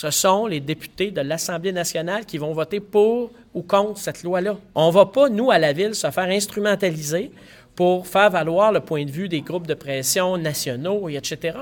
ce sont les députés de l'Assemblée nationale qui vont voter pour ou contre cette loi-là. On ne va pas, nous, à la Ville, se faire instrumentaliser pour faire valoir le point de vue des groupes de pression nationaux, etc.